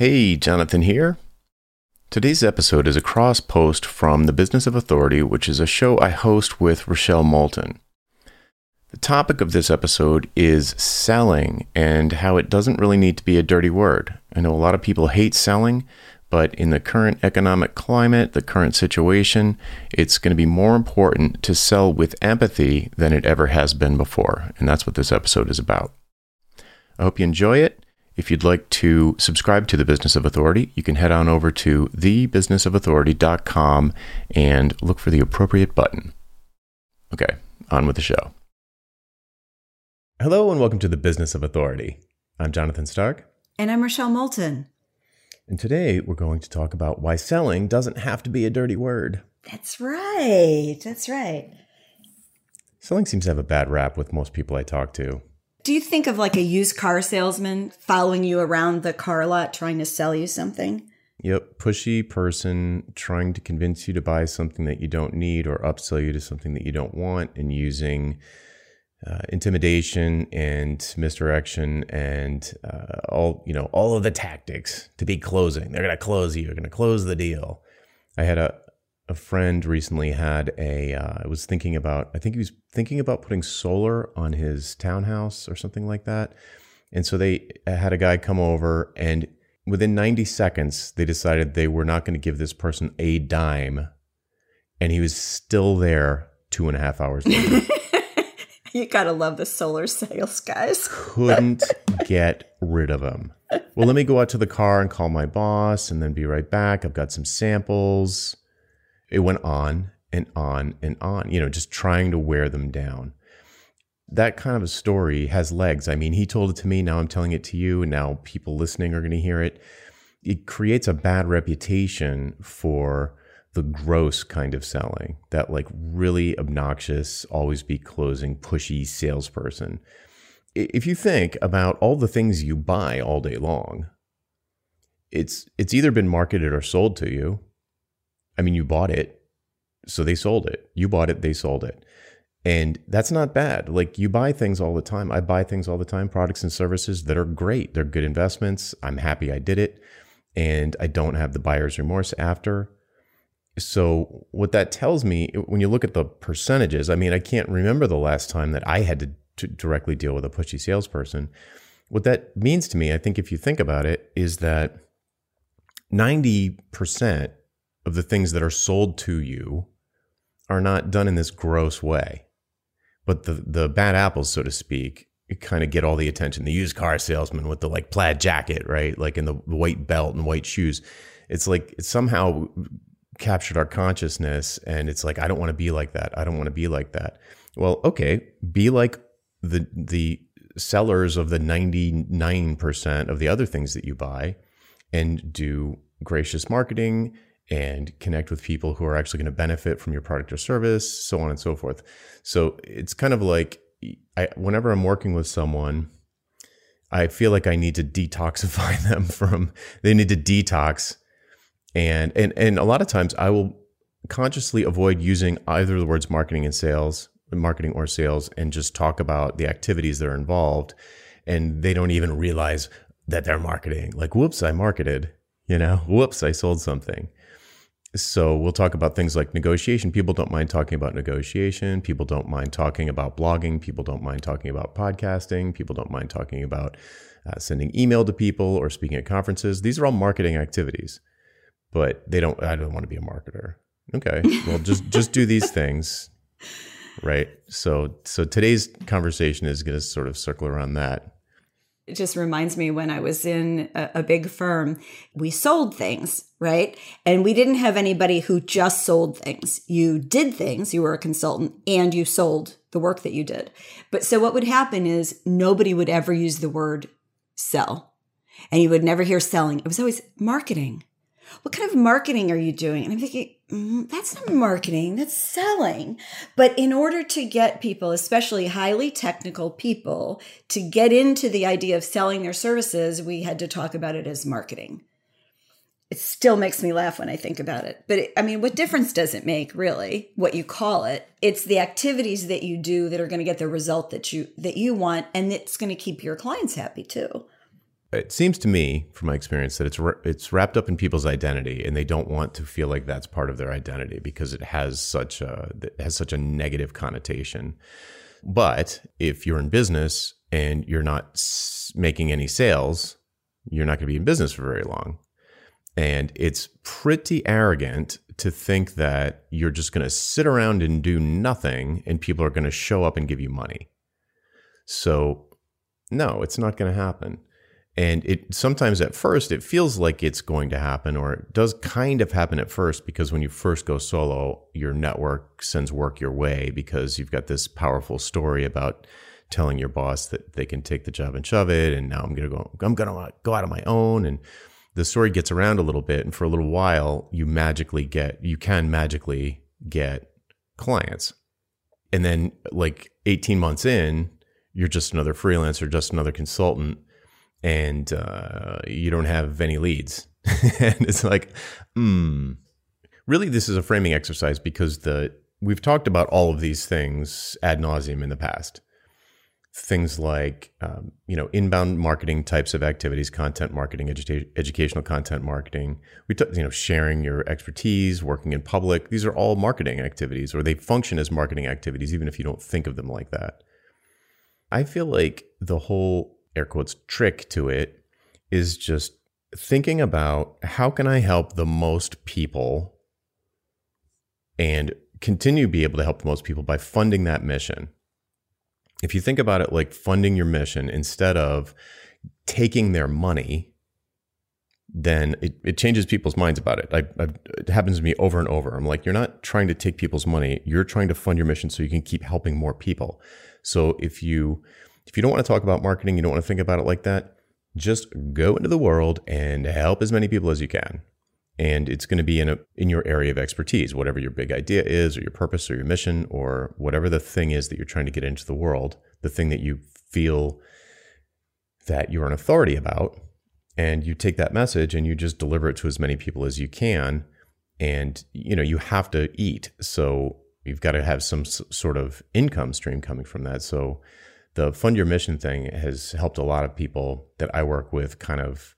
Hey, Jonathan here. Today's episode is a cross post from The Business of Authority, which is a show I host with Rochelle Moulton. The topic of this episode is selling and how it doesn't really need to be a dirty word. I know a lot of people hate selling, but in the current economic climate, the current situation, it's going to be more important to sell with empathy than it ever has been before. And that's what this episode is about. I hope you enjoy it. If you'd like to subscribe to the Business of Authority, you can head on over to thebusinessofauthority.com and look for the appropriate button. Okay, on with the show. Hello, and welcome to the Business of Authority. I'm Jonathan Stark. And I'm Rochelle Moulton. And today we're going to talk about why selling doesn't have to be a dirty word. That's right. That's right. Selling seems to have a bad rap with most people I talk to. Do you think of like a used car salesman following you around the car lot trying to sell you something? Yep, pushy person trying to convince you to buy something that you don't need or upsell you to something that you don't want and using uh, intimidation and misdirection and uh, all you know all of the tactics to be closing. They're going to close you. They're going to close the deal. I had a a friend recently had a uh, was thinking about I think he was thinking about putting solar on his townhouse or something like that. And so they had a guy come over and within 90 seconds they decided they were not going to give this person a dime and he was still there two and a half hours later. you gotta love the solar sales guys. Couldn't get rid of him. Well, let me go out to the car and call my boss and then be right back. I've got some samples it went on and on and on, you know, just trying to wear them down. That kind of a story has legs. I mean, he told it to me, now I'm telling it to you, and now people listening are going to hear it. It creates a bad reputation for the gross kind of selling, that like really obnoxious, always be closing, pushy salesperson. If you think about all the things you buy all day long, it's it's either been marketed or sold to you I mean, you bought it, so they sold it. You bought it, they sold it. And that's not bad. Like you buy things all the time. I buy things all the time, products and services that are great. They're good investments. I'm happy I did it. And I don't have the buyer's remorse after. So, what that tells me, when you look at the percentages, I mean, I can't remember the last time that I had to, to directly deal with a pushy salesperson. What that means to me, I think, if you think about it, is that 90% of the things that are sold to you are not done in this gross way. But the the bad apples, so to speak, kind of get all the attention. The used car salesman with the like plaid jacket, right? Like in the white belt and white shoes. It's like it somehow captured our consciousness and it's like I don't want to be like that. I don't want to be like that. Well, okay, be like the the sellers of the 99% of the other things that you buy and do gracious marketing and connect with people who are actually going to benefit from your product or service, so on and so forth. So it's kind of like I, whenever I'm working with someone, I feel like I need to detoxify them from. They need to detox, and and and a lot of times I will consciously avoid using either the words marketing and sales, marketing or sales, and just talk about the activities that are involved, and they don't even realize that they're marketing. Like, whoops, I marketed. You know, whoops, I sold something so we'll talk about things like negotiation. People don't mind talking about negotiation. People don't mind talking about blogging. People don't mind talking about podcasting. People don't mind talking about uh, sending email to people or speaking at conferences. These are all marketing activities, but they don't. I don't want to be a marketer. Okay, well, just just do these things, right? So so today's conversation is going to sort of circle around that. It just reminds me when I was in a, a, big firm, we sold things, right? And we didn't have anybody who just sold things. You did things, you were a consultant, and you sold the work that you did. But so what would happen is nobody would ever use the word sell. And you would never hear selling. It was always marketing. What kind of marketing are you doing? And I'm thinking, mm, that's not marketing, that's selling. But in order to get people, especially highly technical people, to get into the idea of selling their services, we had to talk about it as marketing. It still makes me laugh when I think about it. But it, I mean, what difference does it make really what you call it? It's the activities that you do that are going to get the result that you that you want and it's going to keep your clients happy too. It seems to me, from my experience, that it's it's wrapped up in people's identity, and they don't want to feel like that's part of their identity because it has such a it has such a negative connotation. But if you're in business and you're not making any sales, you're not going to be in business for very long. And it's pretty arrogant to think that you're just going to sit around and do nothing and people are going to show up and give you money. So, no, it's not going to happen. And it sometimes at first it feels like it's going to happen, or it does kind of happen at first because when you first go solo, your network sends work your way because you've got this powerful story about telling your boss that they can take the job and shove it, and now I'm gonna go, I'm gonna go out on my own, and the story gets around a little bit, and for a little while, you magically get, you can magically get clients, and then like 18 months in, you're just another freelancer, just another consultant and uh, you don't have any leads. and it's like, hmm. Really, this is a framing exercise because the we've talked about all of these things ad nauseum in the past. Things like um, you know inbound marketing types of activities, content marketing, edu- educational content marketing. We t- you know sharing your expertise, working in public. These are all marketing activities, or they function as marketing activities, even if you don't think of them like that. I feel like the whole air quotes trick to it is just thinking about how can I help the most people and continue to be able to help the most people by funding that mission. If you think about it like funding your mission instead of taking their money, then it, it changes people's minds about it. I, I, it happens to me over and over. I'm like, you're not trying to take people's money. You're trying to fund your mission so you can keep helping more people. So if you if you don't want to talk about marketing, you don't want to think about it like that, just go into the world and help as many people as you can. And it's going to be in a in your area of expertise, whatever your big idea is, or your purpose, or your mission, or whatever the thing is that you're trying to get into the world, the thing that you feel that you're an authority about, and you take that message and you just deliver it to as many people as you can. And you know you have to eat, so you've got to have some sort of income stream coming from that. So the fund your mission thing has helped a lot of people that I work with kind of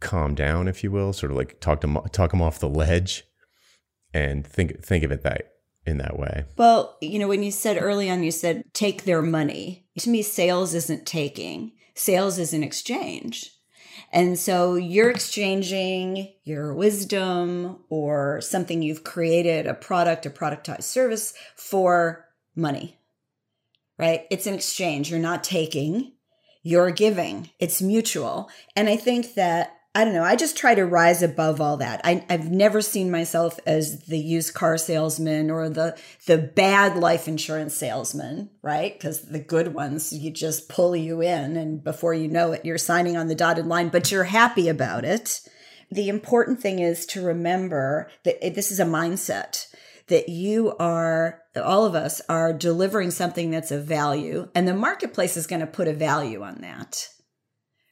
calm down, if you will, sort of like talk them talk them off the ledge, and think think of it that in that way. Well, you know, when you said early on, you said take their money. To me, sales isn't taking. Sales is an exchange. And so you're exchanging your wisdom or something you've created, a product, a productized service for money right? It's an exchange. You're not taking, you're giving. It's mutual. And I think that I don't know. I just try to rise above all that. I, have never seen myself as the used car salesman or the the bad life insurance salesman, right? Because the good ones, you just pull you in, and before you know it, you're signing on the dotted line. But you're happy about it. The important thing is to remember that eh, this is a mindset that you are, all of us are delivering something that's of value, and the marketplace is going to put a value on that.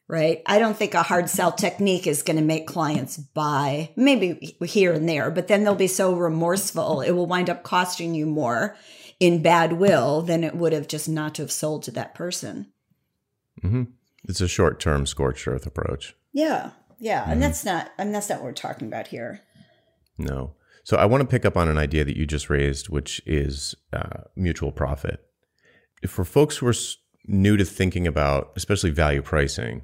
Right. I don't think a hard sell technique is going to make clients buy, maybe here and there, but then they'll be so remorseful. It will wind up costing you more in bad will than it would have just not to have sold to that person. Mm-hmm. It's a short term scorched earth approach. Yeah. Yeah. Mm-hmm. And that's not, and that's not what we're talking about here. No. So I want to pick up on an idea that you just raised, which is uh, mutual profit. For folks who are new to thinking about, especially value pricing,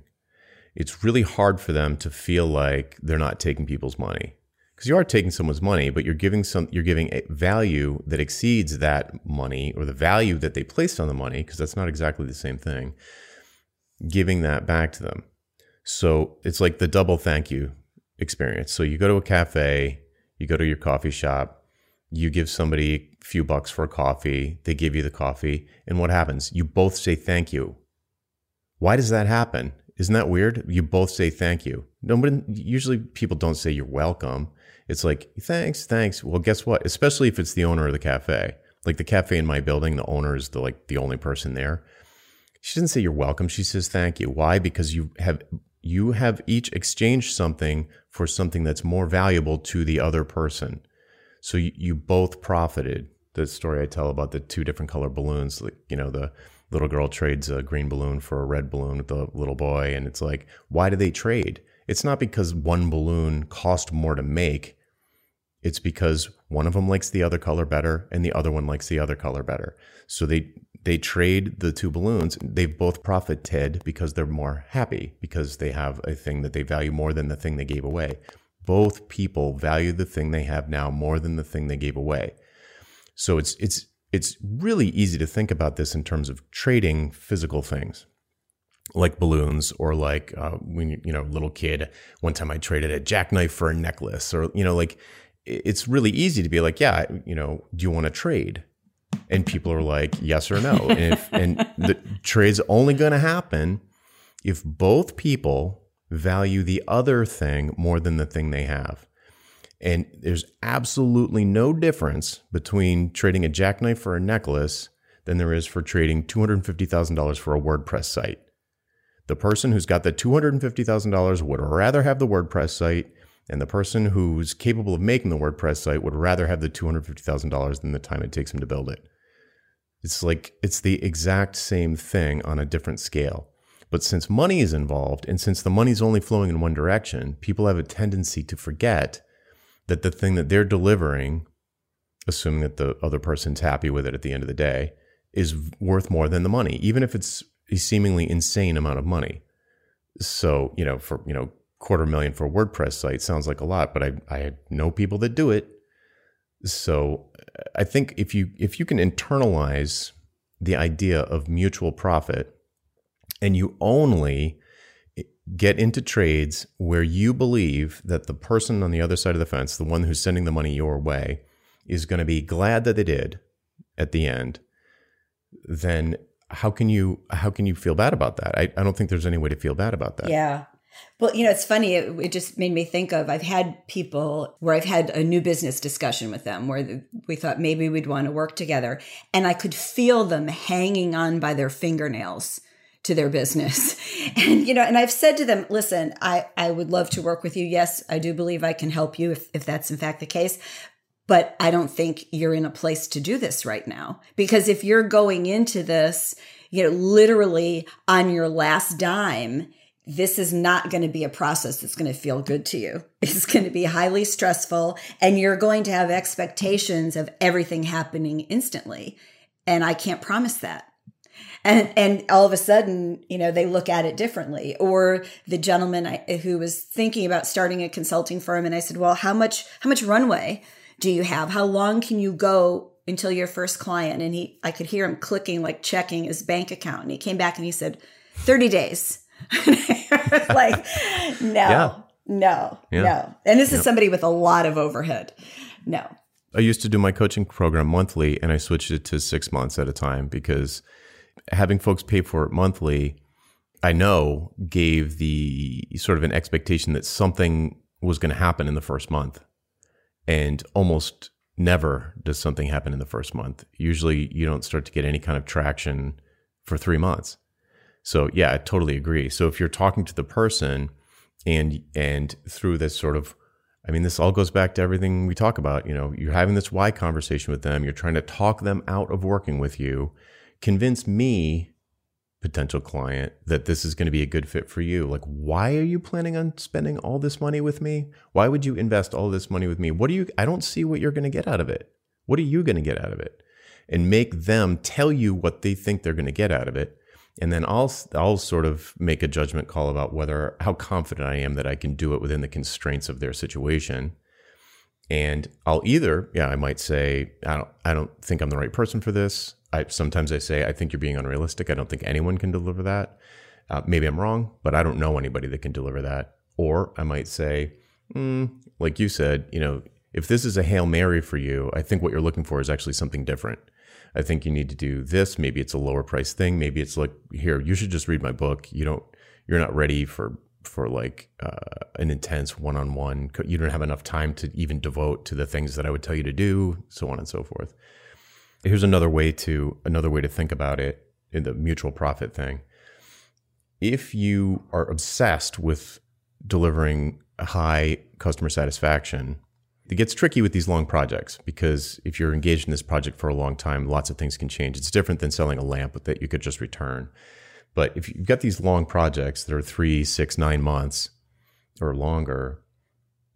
it's really hard for them to feel like they're not taking people's money because you are taking someone's money, but you're giving some you're giving a value that exceeds that money or the value that they placed on the money because that's not exactly the same thing. Giving that back to them. So it's like the double thank you experience. So you go to a cafe, you go to your coffee shop, you give somebody a few bucks for a coffee, they give you the coffee, and what happens? You both say thank you. Why does that happen? Isn't that weird? You both say thank you. Nobody usually people don't say you're welcome. It's like thanks, thanks. Well, guess what? Especially if it's the owner of the cafe. Like the cafe in my building, the owner is the like the only person there. She doesn't say you're welcome. She says thank you. Why? Because you have you have each exchanged something for something that's more valuable to the other person. So you, you both profited. The story I tell about the two different color balloons, like, you know, the, little girl trades a green balloon for a red balloon with the little boy. And it's like, why do they trade? It's not because one balloon cost more to make. It's because one of them likes the other color better and the other one likes the other color better. So they they trade the two balloons. They've both profited because they're more happy because they have a thing that they value more than the thing they gave away. Both people value the thing they have now more than the thing they gave away. So it's it's it's really easy to think about this in terms of trading physical things like balloons or like uh, when you know little kid one time i traded a jackknife for a necklace or you know like it's really easy to be like yeah you know do you want to trade and people are like yes or no and, if, and the trade's only going to happen if both people value the other thing more than the thing they have and there's absolutely no difference between trading a jackknife for a necklace than there is for trading $250,000 for a WordPress site. The person who's got the $250,000 would rather have the WordPress site, and the person who's capable of making the WordPress site would rather have the $250,000 than the time it takes him to build it. It's like it's the exact same thing on a different scale. But since money is involved, and since the money's only flowing in one direction, people have a tendency to forget that the thing that they're delivering, assuming that the other person's happy with it at the end of the day, is worth more than the money, even if it's a seemingly insane amount of money. So, you know, for, you know, quarter million for a WordPress site sounds like a lot, but I, I know people that do it. So I think if you if you can internalize the idea of mutual profit and you only get into trades where you believe that the person on the other side of the fence, the one who's sending the money your way, is going to be glad that they did at the end, then how can you how can you feel bad about that? I, I don't think there's any way to feel bad about that. Yeah. Well, you know, it's funny. It, it, just made me think of I've had people where I've had a new business discussion with them where the, we thought maybe we'd want to work together. And I could feel them hanging on by their fingernails to their business. And, you know, and I've said to them, listen, I, I would love to work with you. Yes, I do believe I can help you if, if that's in fact the case. But I don't think you're in a place to do this right now. Because if you're going into this, you know, literally on your last dime, this is not going to be a process that's going to feel good to you. It's going to be highly stressful and you're going to have expectations of everything happening instantly. And I can't promise that. And and all of a sudden you know they look at it differently. Or the gentleman I, who was thinking about starting a consulting firm and i said well how much how much runway do you have? How long can you go until your first client? And he i could hear him clicking like checking his bank account. And he came back and he said 30 days like no yeah. no yeah. no and this is somebody with a lot of overhead no I used to do my coaching program monthly and I switched it to six months at a time because having folks pay for it monthly, I know gave the sort of an expectation that something was going to happen in the first month. And almost never does something happen in the first month. Usually you don't start to get any kind of traction for three months. So yeah, I totally agree. So if you're talking to the person and and through this sort of I mean, this all goes back to everything we talk about. You know, you're having this why conversation with them. You're trying to talk them out of working with you convince me, potential client, that this is going to be a good fit for you. Like, why are you planning on spending all this money with me? Why would you invest all this money with me? What do you, I don't see what you're going to get out of it. What are you going to get out of it? And make them tell you what they think they're going to get out of it. And then I'll, I'll sort of make a judgment call about whether, how confident I am that I can do it within the constraints of their situation and I'll either, yeah, I might say, I don't, I don't think I'm the right person for this. I sometimes I say I think you're being unrealistic. I don't think anyone can deliver that. Uh, maybe I'm wrong, but I don't know anybody that can deliver that. Or I might say, mm, like you said, you know, if this is a hail mary for you, I think what you're looking for is actually something different. I think you need to do this. Maybe it's a lower price thing. Maybe it's like here, you should just read my book. You don't, you're not ready for for like uh, an intense one-on-one. You don't have enough time to even devote to the things that I would tell you to do, so on and so forth here's another way to another way to think about it in the mutual profit thing. If you are obsessed with delivering high customer satisfaction, it gets tricky with these long projects because if you're engaged in this project for a long time, lots of things can change. It's different than selling a lamp that you could just return. But if you've got these long projects that are three, six, nine months or longer,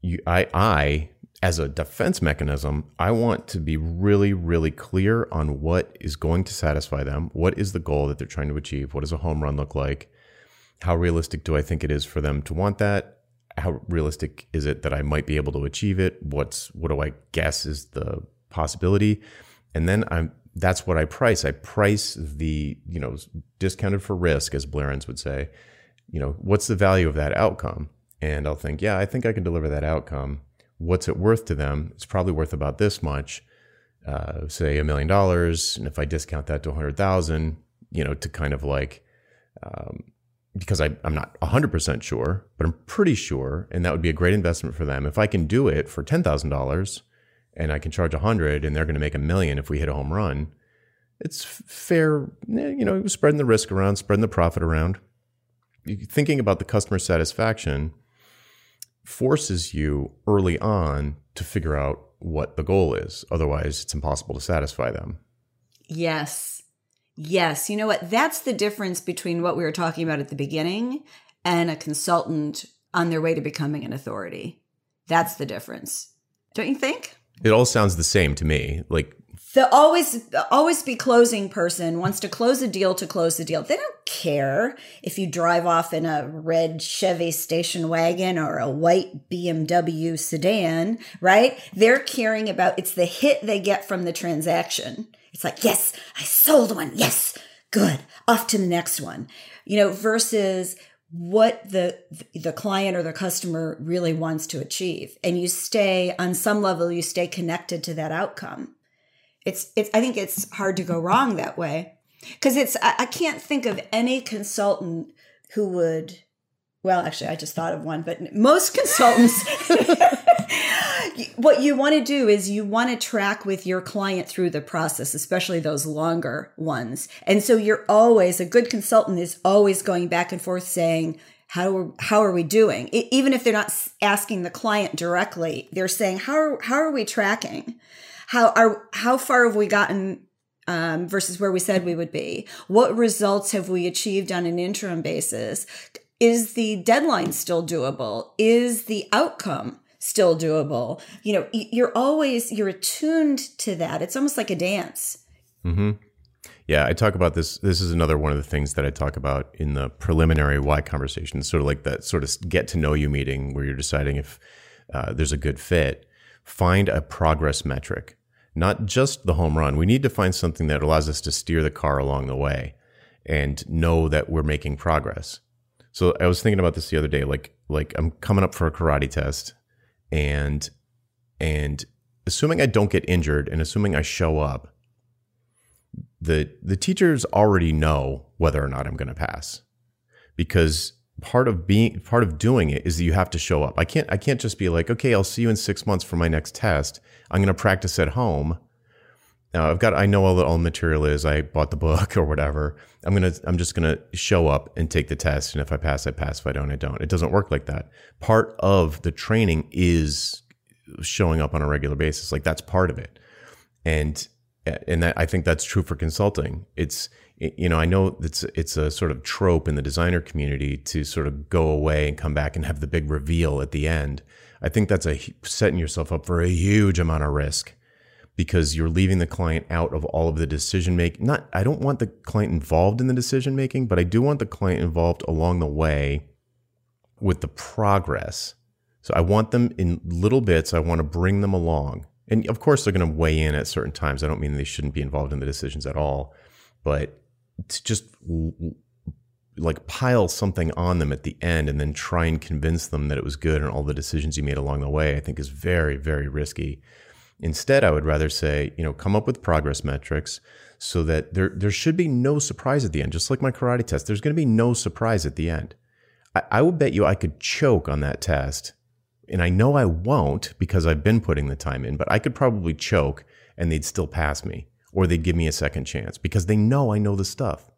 you, I, I, as a defense mechanism, I want to be really, really clear on what is going to satisfy them. What is the goal that they're trying to achieve? What does a home run look like? How realistic do I think it is for them to want that? How realistic is it that I might be able to achieve it? What's what do I guess is the possibility? And then I'm that's what I price. I price the, you know, discounted for risk, as Blair Enns would say. You know, what's the value of that outcome? And I'll think, yeah, I think I can deliver that outcome. What's it worth to them? It's probably worth about this much, uh, say a million dollars. And if I discount that to a hundred thousand, you know, to kind of like um, because I, am not 100% sure, but I'm pretty sure, and that would be a great investment for them. If I can do it for $10,000 and I can charge 100 and they're going to make a million if we hit a home run, it's fair, eh, you know, spreading the risk around, spreading the profit around. Thinking about the customer satisfaction forces you early on to figure out what the goal is. Otherwise, it's impossible to satisfy them. Yes. Yes. You know what? That's the difference between what we were talking about at the beginning and a consultant on their way to becoming an authority. That's the difference. Don't you think? It all sounds the same to me. Like the always always be closing person wants to close a deal to close the deal. They don't care if you drive off in a red Chevy station wagon or a white BMW sedan, right? They're caring about it's the hit they get from the transaction. It's like, yes, I sold one. Yes, good. Off to the next one. You know, versus what the the client or the customer really wants to achieve and you stay on some level you stay connected to that outcome it's it's i think it's hard to go wrong that way because it's I, I can't think of any consultant who would well actually i just thought of one but most consultants what you want to do is you want to track with your client through the process, especially those longer ones. And so you're always, a good consultant is always going back and forth saying, how are, how are we doing? It, even if they're not asking the client directly, they're saying, how are, how are we tracking? How are, how far have we gotten um, versus where we said we would be? What results have we achieved on an interim basis? Is the deadline still doable? Is the outcome still doable. You know, you're always you're attuned to that. It's almost like a dance. hmm Yeah, I talk about this. This is another one of the things that I talk about in the preliminary why conversation. Sort of like that sort of get to know you meeting where you're deciding if uh, there's a good fit. Find a progress metric, not just the home run. We need to find something that allows us to steer the car along the way and know that we're making progress. So I was thinking about this the other day. Like, like I'm coming up for a karate test and and assuming I don't get injured and assuming I show up, the the teachers already know whether or not I'm going to pass because part of being part of doing it is that you have to show up. I can't I can't just be like, okay, I'll see you in six months for my next test. I'm going to practice at home. I've got I know all the all the material is. I bought the book or whatever. I'm gonna I'm just gonna show up and take the test, and if I pass, I pass. If I don't, I don't. It doesn't work like that. Part of the training is showing up on a regular basis. Like that's part of it, and and that I think that's true for consulting. It's you know I know it's it's a sort of trope in the designer community to sort of go away and come back and have the big reveal at the end. I think that's a setting yourself up for a huge amount of risk because you're leaving the client out of all of the decision making. Not, I don't want the client involved in the decision making, but I do want the client involved along the way with the progress. So I want them in little bits. I want to bring them along. And of course, they're going to weigh in at certain times. I don't mean they shouldn't be involved in the decisions at all, but to just like pile something on them at the end and then try and convince them that it was good and all the decisions you made along the way, I think is very, very risky. Instead, I would rather say, you know, come up with progress metrics so that there there should be no surprise at the end. Just like my karate test, there's going to be no surprise at the end. I, I would bet you I could choke on that test, and I know I won't because I've been putting the time in. But I could probably choke, and they'd still pass me, or they'd give me a second chance because they know I know the stuff.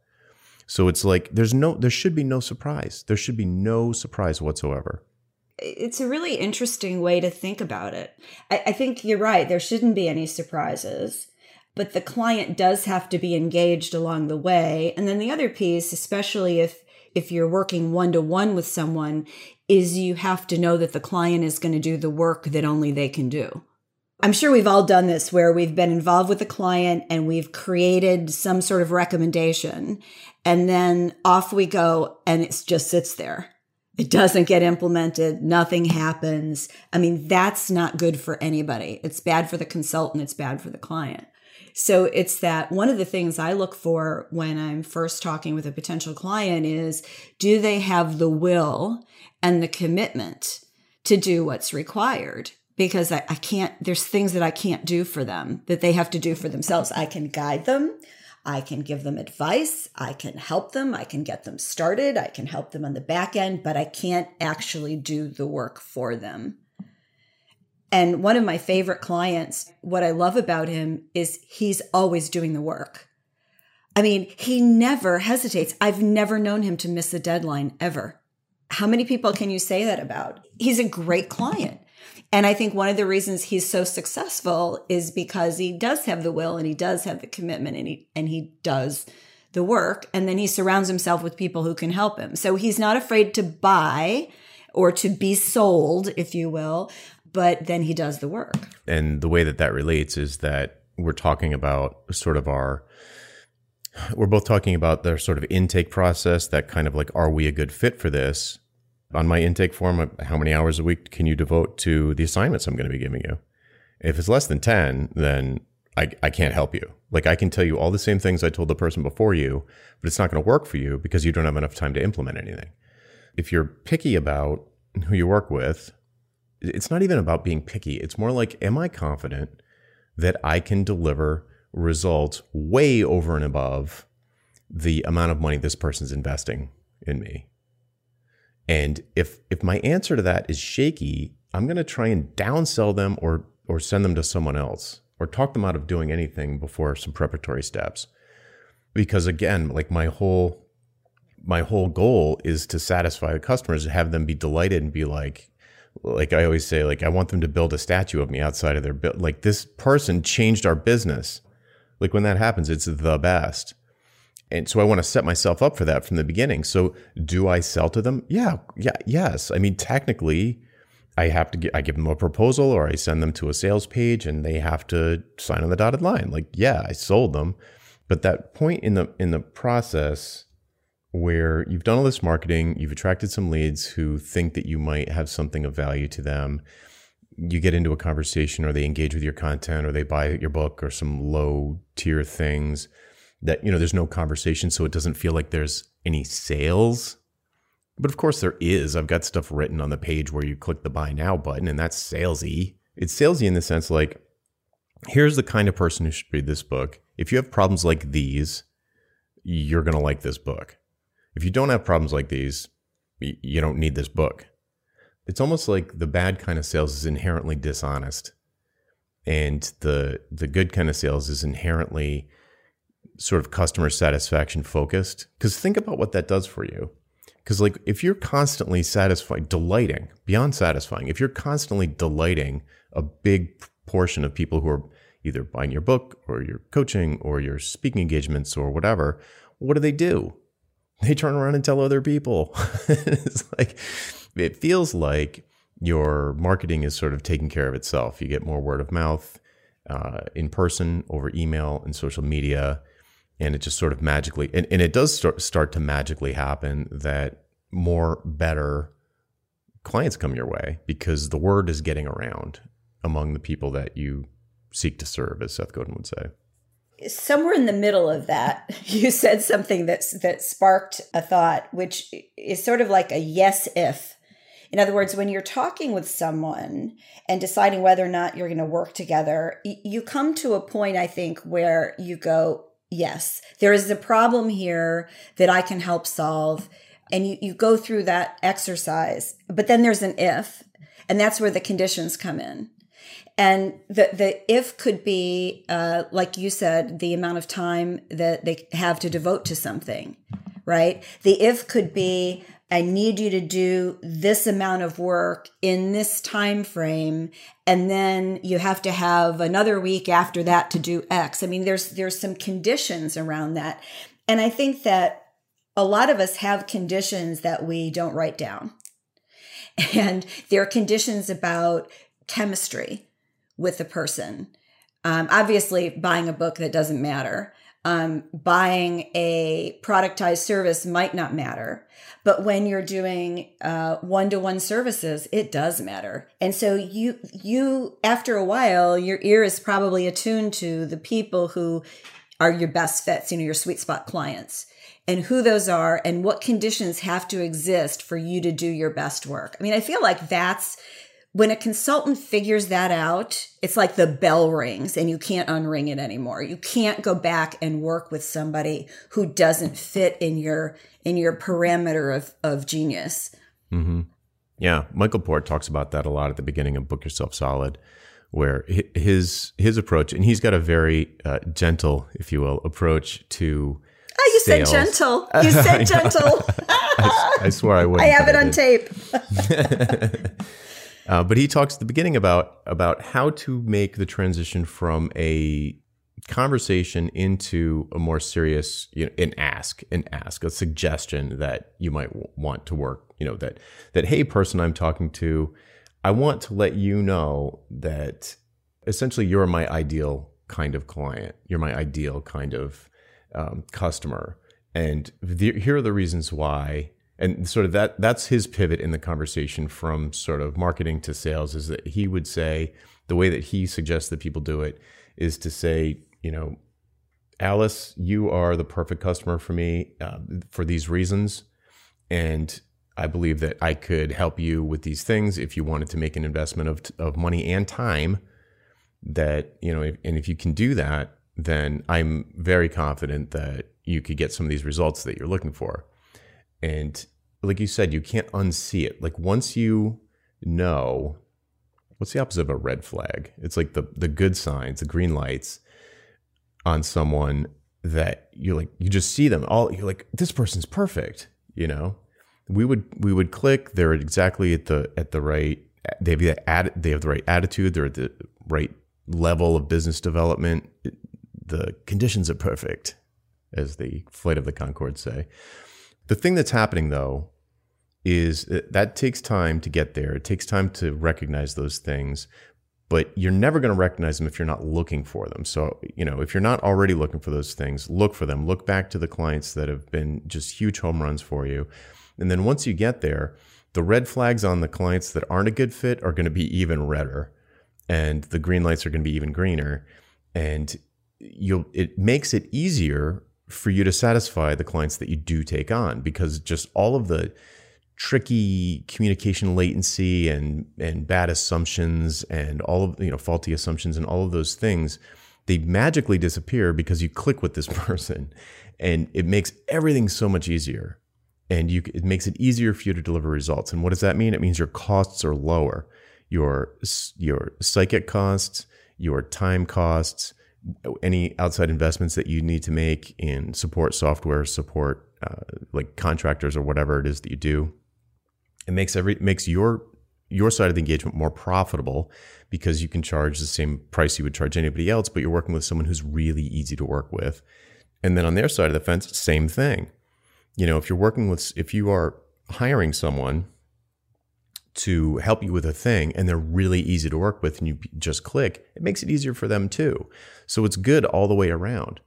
So it's like there's no there should be no surprise. There should be no surprise whatsoever. It's a really interesting way to think about it. I, I think you're right. There shouldn't be any surprises, but the client does have to be engaged along the way. And then the other piece, especially if if you're working one to one with someone, is you have to know that the client is going to do the work that only they can do. I'm sure we've all done this where we've been involved with a client and we've created some sort of recommendation and then off we go and it just sits there. It doesn't get implemented. Nothing happens. I mean, that's not good for anybody. It's bad for the consultant. It's bad for the client. So it's that one of the things I look for when I'm first talking with a potential client is do they have the will and the commitment to do what's required? Because I, I can't, there's things that I can't do for them that they have to do for themselves. I can guide them. I can give them advice. I can help them. I can get them started. I can help them on the back end, but I can't actually do the work for them. And one of my favorite clients, what I love about him is he's always doing the work. I mean, he never hesitates. I've never known him to miss a deadline ever. How many people can you say that about? He's a great client. And I think one of the reasons he's so successful is because he does have the will and he does have the commitment and he and he does the work and then he surrounds himself with people who can help him. So he's not afraid to buy or to be sold, if you will, but then he does the work. And the way that that relates is that we're talking about sort of our we're both talking about the sort of intake process that kind of like are we a good fit for this on my intake form uh, how many hours a week can you devote to the assignments i'm going to be giving you if it's less than 10 then I, I can't help you like i can tell you all the same things i told the person before you but it's not going to work for you because you don't have enough time to implement anything if you're picky about who you work with it's not even about being picky. It's more like, am I confident that I can deliver results way over and above the amount of money this person's investing in me? And if if my answer to that is shaky, I'm going to try and downsell them or or send them to someone else or talk them out of doing anything before some preparatory steps. Because again, like my whole my whole goal is to satisfy the customers, and have them be delighted and be like, like I always say, like I want them to build a statue of me outside of their build. Like this person changed our business. Like when that happens, it's the best. And so I want to set myself up for that from the beginning. So do I sell to them? Yeah, yeah, yes. I mean, technically, I have to get, I give them a proposal or I send them to a sales page and they have to sign on the dotted line. Like, yeah, I sold them. But that point in the in the process where you've done all this marketing, you've attracted some leads who think that you might have something of value to them. You get into a conversation, or they engage with your content, or they buy your book, or some low tier things that, you know, there's no conversation. So it doesn't feel like there's any sales. But of course, there is. I've got stuff written on the page where you click the buy now button, and that's salesy. It's salesy in the sense like, here's the kind of person who should read this book. If you have problems like these, you're going to like this book if you don't have problems like these, you don't need this book. It's almost like the bad kind of sales is inherently dishonest, and the the good kind of sales is inherently sort of customer satisfaction focused. Because think about what that does for you. Because like if you're constantly satisfying, delighting beyond satisfying, if you're constantly delighting a big portion of people who are either buying your book or your coaching or your speaking engagements or whatever, what do they do? they turn around and tell other people. it's like it feels like your marketing is sort of taking care of itself. You get more word of mouth uh, in person, over email, and social media, and it just sort of magically and, and it does start start to magically happen that more better clients come your way because the word is getting around among the people that you seek to serve, as Seth Godin would say somewhere in the middle of that, you said something that's that sparked a thought, which is sort of like a yes if. In other words, when you're talking with someone and deciding whether or not you're going to work together, you come to a point, I think, where you go, yes, there is a problem here that I can help solve. And you, you go through that exercise. But then there's an if, and that's where the conditions come in. And the, the if could be, uh, like you said, the amount of time that they have to devote to something, right? The if could be, I need you to do this amount of work in this time frame and then you have to have another week after that to do X. I mean there's there's some conditions around that. And I think that a lot of us have conditions that we don't write down. And there are conditions about chemistry with the person. Um, obviously, buying a book that doesn't matter. Um, buying a productized service might not matter. But when you're doing one to one services, it does matter. And so you, you, after a while, your ear is probably attuned to the people who are your best fits, you know, your sweet spot clients and who those are and what conditions have to exist for you to do your best work. I mean, I feel like that's when a consultant figures that out, it's like the bell rings and you can't unring it anymore. You can't go back and work with somebody who doesn't fit in your in your parameter of of genius. Mm-hmm. Yeah, Michael Port talks about that a lot at the beginning of Book Yourself Solid, where his his approach, and he's got a very uh, gentle, if you will, approach to. Oh, you sales. said gentle. You said gentle. I, I, swear I would. I have it on tape. Uh, but he talks at the beginning about about how to make the transition from a conversation into a more serious you know, an ask an ask a suggestion that you might w- want to work you know that that hey person i'm talking to i want to let you know that essentially you're my ideal kind of client. You're my ideal kind of um, customer. And here are the reasons why and sort of that that's his pivot in the conversation from sort of marketing to sales is that he would say the way that he suggests that people do it is to say you know, Alice, you are the perfect customer for me uh, for these reasons. And I believe that I could help you with these things if you wanted to make an investment of, of money and time. That, you know, and if you can do that, then I'm very confident that you could get some of these results that you're looking for. And like you said, you can't unsee it. Like once you know, what's the opposite of a red flag? It's like the the good signs, the green lights on someone that you like you just see them all you're like this person's perfect you know we would we would click they're exactly at the at the right they have the ad, they have the right attitude they're at the right level of business development the conditions are perfect as the flight of the Conchords say the thing that's happening though is that, takes time to get there it takes time to recognize those things but you're never going to recognize them if you're not looking for them. So, you know, if you're not already looking for those things, look for them. Look back to the clients that have been just huge home runs for you. And then once you get there, the red flags on the clients that aren't a good fit are going to be even redder and the green lights are going to be even greener and you'll it makes it easier for you to satisfy the clients that you do take on because just all of the tricky communication latency and and bad assumptions and all of you know faulty assumptions and all of those things they magically disappear because you click with this person. And it makes everything so much easier. And you it makes it easier for you to deliver results. And what does that mean? It means your costs are lower. Your your psychic costs your time costs any outside investments that you need to make in support software support uh, like contractors or whatever it is that you do it makes every makes your your side of the engagement more profitable because you can charge the same price you would charge anybody else, but you're working with someone who's really easy to work with. And then on their side of the fence, same thing. You know, if you're working with, if you are hiring someone to help you with a thing and they're really easy to work with and you just click, it makes it easier for them too. So it's good all the way around.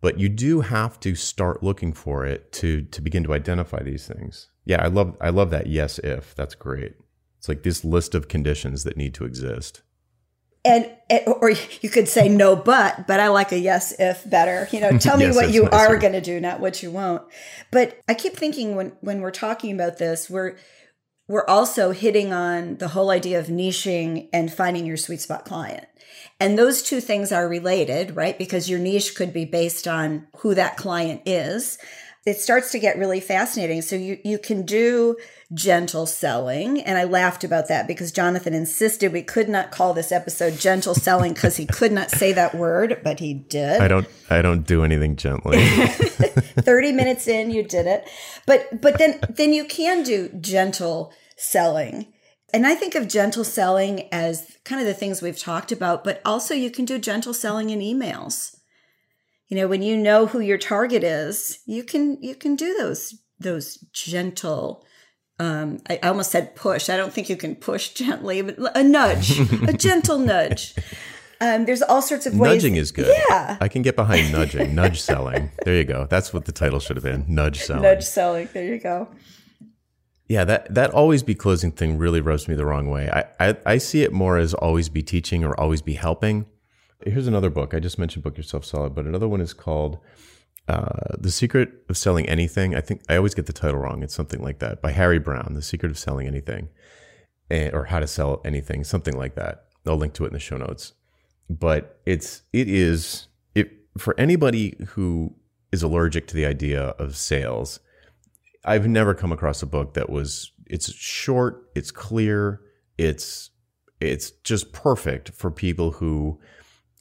But you do have to start looking for it to to begin to identify these things. Yeah, I love I love that yes if. That's great. It's like this list of conditions that need to exist. And eh, or you could say no but, but I like a yes if better. You know, tell yes, me what you nicer. are going to do, not what you won't. But I keep thinking when when we're talking about this, we're we're also hitting on the whole idea of niching and finding your sweet spot client. And those two things are related, right? Because your niche could be based on who that client is it starts to get really fascinating. So you you can do gentle selling, and I laughed about that because Jonathan insisted we could not call this episode gentle selling because he could not say that word, but he did. I don't I don't do anything gently. 30 minutes in you did it. But but then then you can do gentle selling. And I think of gentle selling as kind of the things we've talked about, but also you can do gentle selling in emails you know when you know who your target is you can you can do those those gentle um, I, almost said push. I don't think you can push gently but a nudge a gentle nudge. Um, there's all sorts of ways nudging is good. Yeah. I can get behind nudging nudge selling. There you go. That's what the title should have been nudge selling. Nudge selling. There you go. Yeah, that that always be closing thing really rubs me the wrong way. I, I, I see it more as always be teaching or always be helping. Here's another book. I just mentioned Book Yourself Solid, but another one is called uh, The Secret of Selling Anything. I think I always get the title wrong. It's something like that by Harry Browne, The Secret of Selling Anything, and, or How to Sell Anything, something like that. I'll link to it in the show notes. But it's it is it for anybody who is allergic to the idea of sales. I've never come across a book that was it's short, it's clear, it's it's just perfect for people who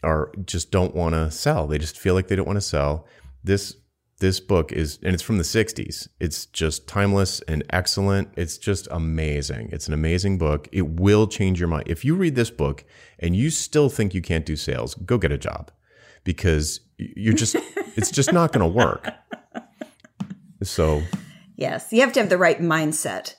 are just don't want to sell. They just feel like they don't want to sell. This this book is and it's from the 60s. It's just timeless and excellent. It's just amazing. It's an amazing book. It will change your mind. If you read this book and you still think you can't do sales, go get a job because you're just it's just not going to work. So, yes, you have to have the right mindset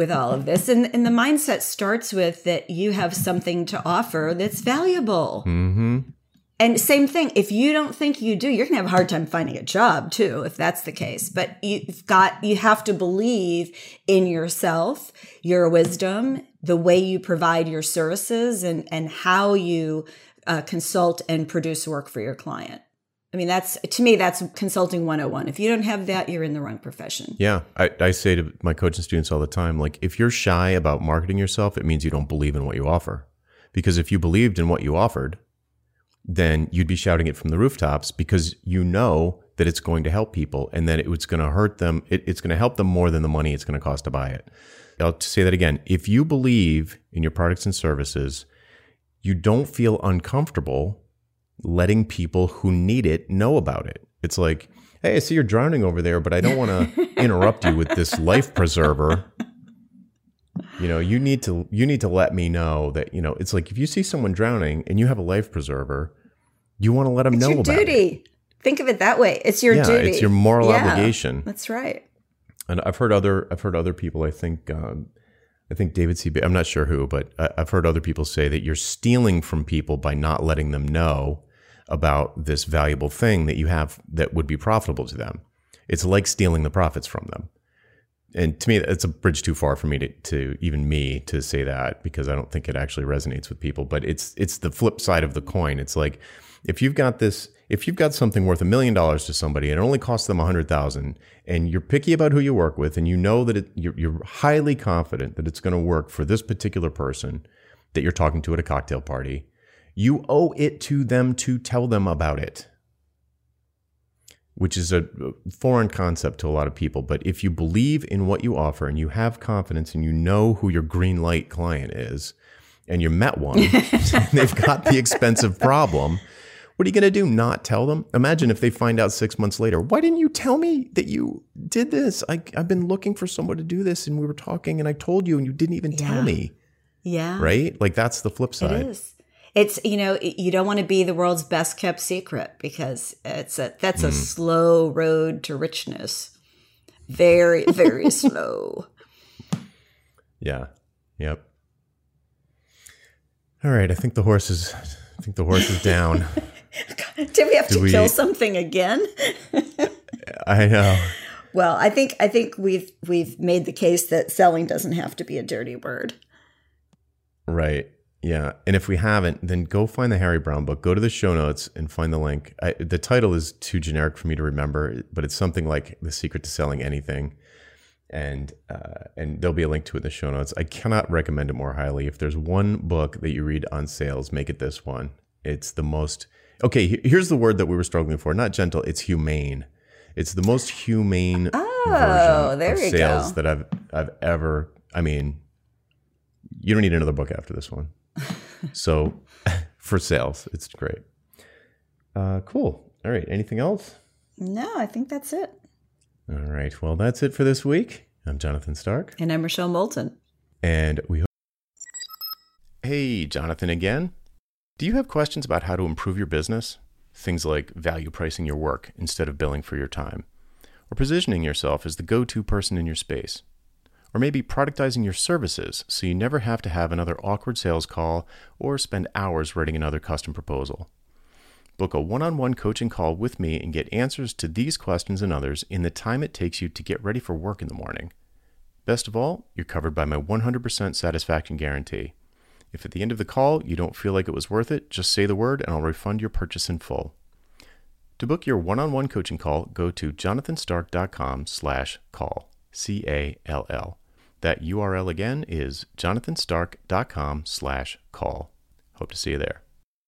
with all of this. And, and the mindset starts with that you have something to offer that's valuable. Mm-hmm. And same thing, if you don't think you do, you're going to have a hard time finding a job too, if that's the case. But you've got, you have to believe in yourself, your wisdom, the way you provide your services, and, and how you uh, consult and produce work for your client. I mean, that's to me, that's consulting 101. If you don't have that, you're in the wrong profession. Yeah. I, I say to my coaching students all the time like, if you're shy about marketing yourself, it means you don't believe in what you offer. Because if you believed in what you offered, then you'd be shouting it from the rooftops because you know that it's going to help people and that it's going to hurt them. It, it's going to help them more than the money it's going to cost to buy it. I'll say that again. If you believe in your products and services, you don't feel uncomfortable letting people who need it know about it. It's like, hey, I see you're drowning over there, but I don't want to interrupt you with this life preserver. You know, you need to you need to let me know that you know. It's like if you see someone drowning and you have a life preserver, you want to let them it's know your about duty. it. Think of it that way. It's your yeah, duty. it's your moral Yeah, obligation. That's right. And I've heard other I've heard other people. I think um, I think David C. I'm not sure who, but I- I've heard other people say that you're stealing from people by not letting them know about this valuable thing that you have that would be profitable to them. It's like stealing the profits from them. And to me, it's a bridge too far for me to, to even me to say that because I don't think it actually resonates with people. But it's it's the flip side of the coin. It's like if you've got this, if you've got something worth a million dollars to somebody and it only costs them a hundred thousand, and you're picky about who you work with, and you know that it, you're, you're highly confident that it's going to work for this particular person that you're talking to at a cocktail party, you owe it to them to tell them about it which is a foreign concept to a lot of people. But if you believe in what you offer and you have confidence and you know who your green light client is, and you met one, they've got the expensive problem, what are you going to do? Not tell them? Imagine if they find out six months later, why didn't you tell me that you did this? I, I've been looking for someone to do this, and we were talking, and I told you, and you didn't even Yeah. tell me, Yeah. right? Like that's the flip side. is. It's you know you don't want to be the world's best kept secret because it's a that's a hmm. slow road to richness. Very very slow. Yeah. Yep. All right. I think the horse is. I think the horse is down. Did we have to we- kill something again? I know. Well, I think I think we've we've made the case that selling doesn't have to be a dirty word. Right. Yeah. And if we haven't, then go find the Harry Browne book. Go to the show notes and find the link. I, the title is too generic for me to remember, but it's something like "The Secret to Selling Anything," and uh, and there'll be a link to it in the show notes. I cannot recommend it more highly. If there's one book that you read on sales, make it this one. It's the most okay. Here's the word that we were struggling for. Not gentle. It's humane. It's the most humane Oh, version of sales go. that I've I've ever. I mean, you don't need another book after this one. So, for sales, it's great. Uh, cool. All right. Anything else? No, I think that's it. All right. Well, that's it for this week. I'm Jonathan Stark, And I'm Rochelle Moulton. and we. Hope- hey, Jonathan again. Do you have questions about how to improve your business? Things like value pricing your work instead of billing for your time, or positioning yourself as the go-to person in your space, or maybe productizing your services so you never have to have another awkward sales call or spend hours writing another custom proposal. Book a one on one coaching call with me and get answers to these questions and others in the time it takes you to get ready for work in the morning. Best of all, you're covered by my 100% satisfaction guarantee. If at the end of the call you don't feel like it was worth it, just say the word and I'll refund your purchase in full. To book your one on one coaching call, go to jonathanstark.com slash call. C A L L. That URL again is jonathanstark.com slash call. Hope to see you there.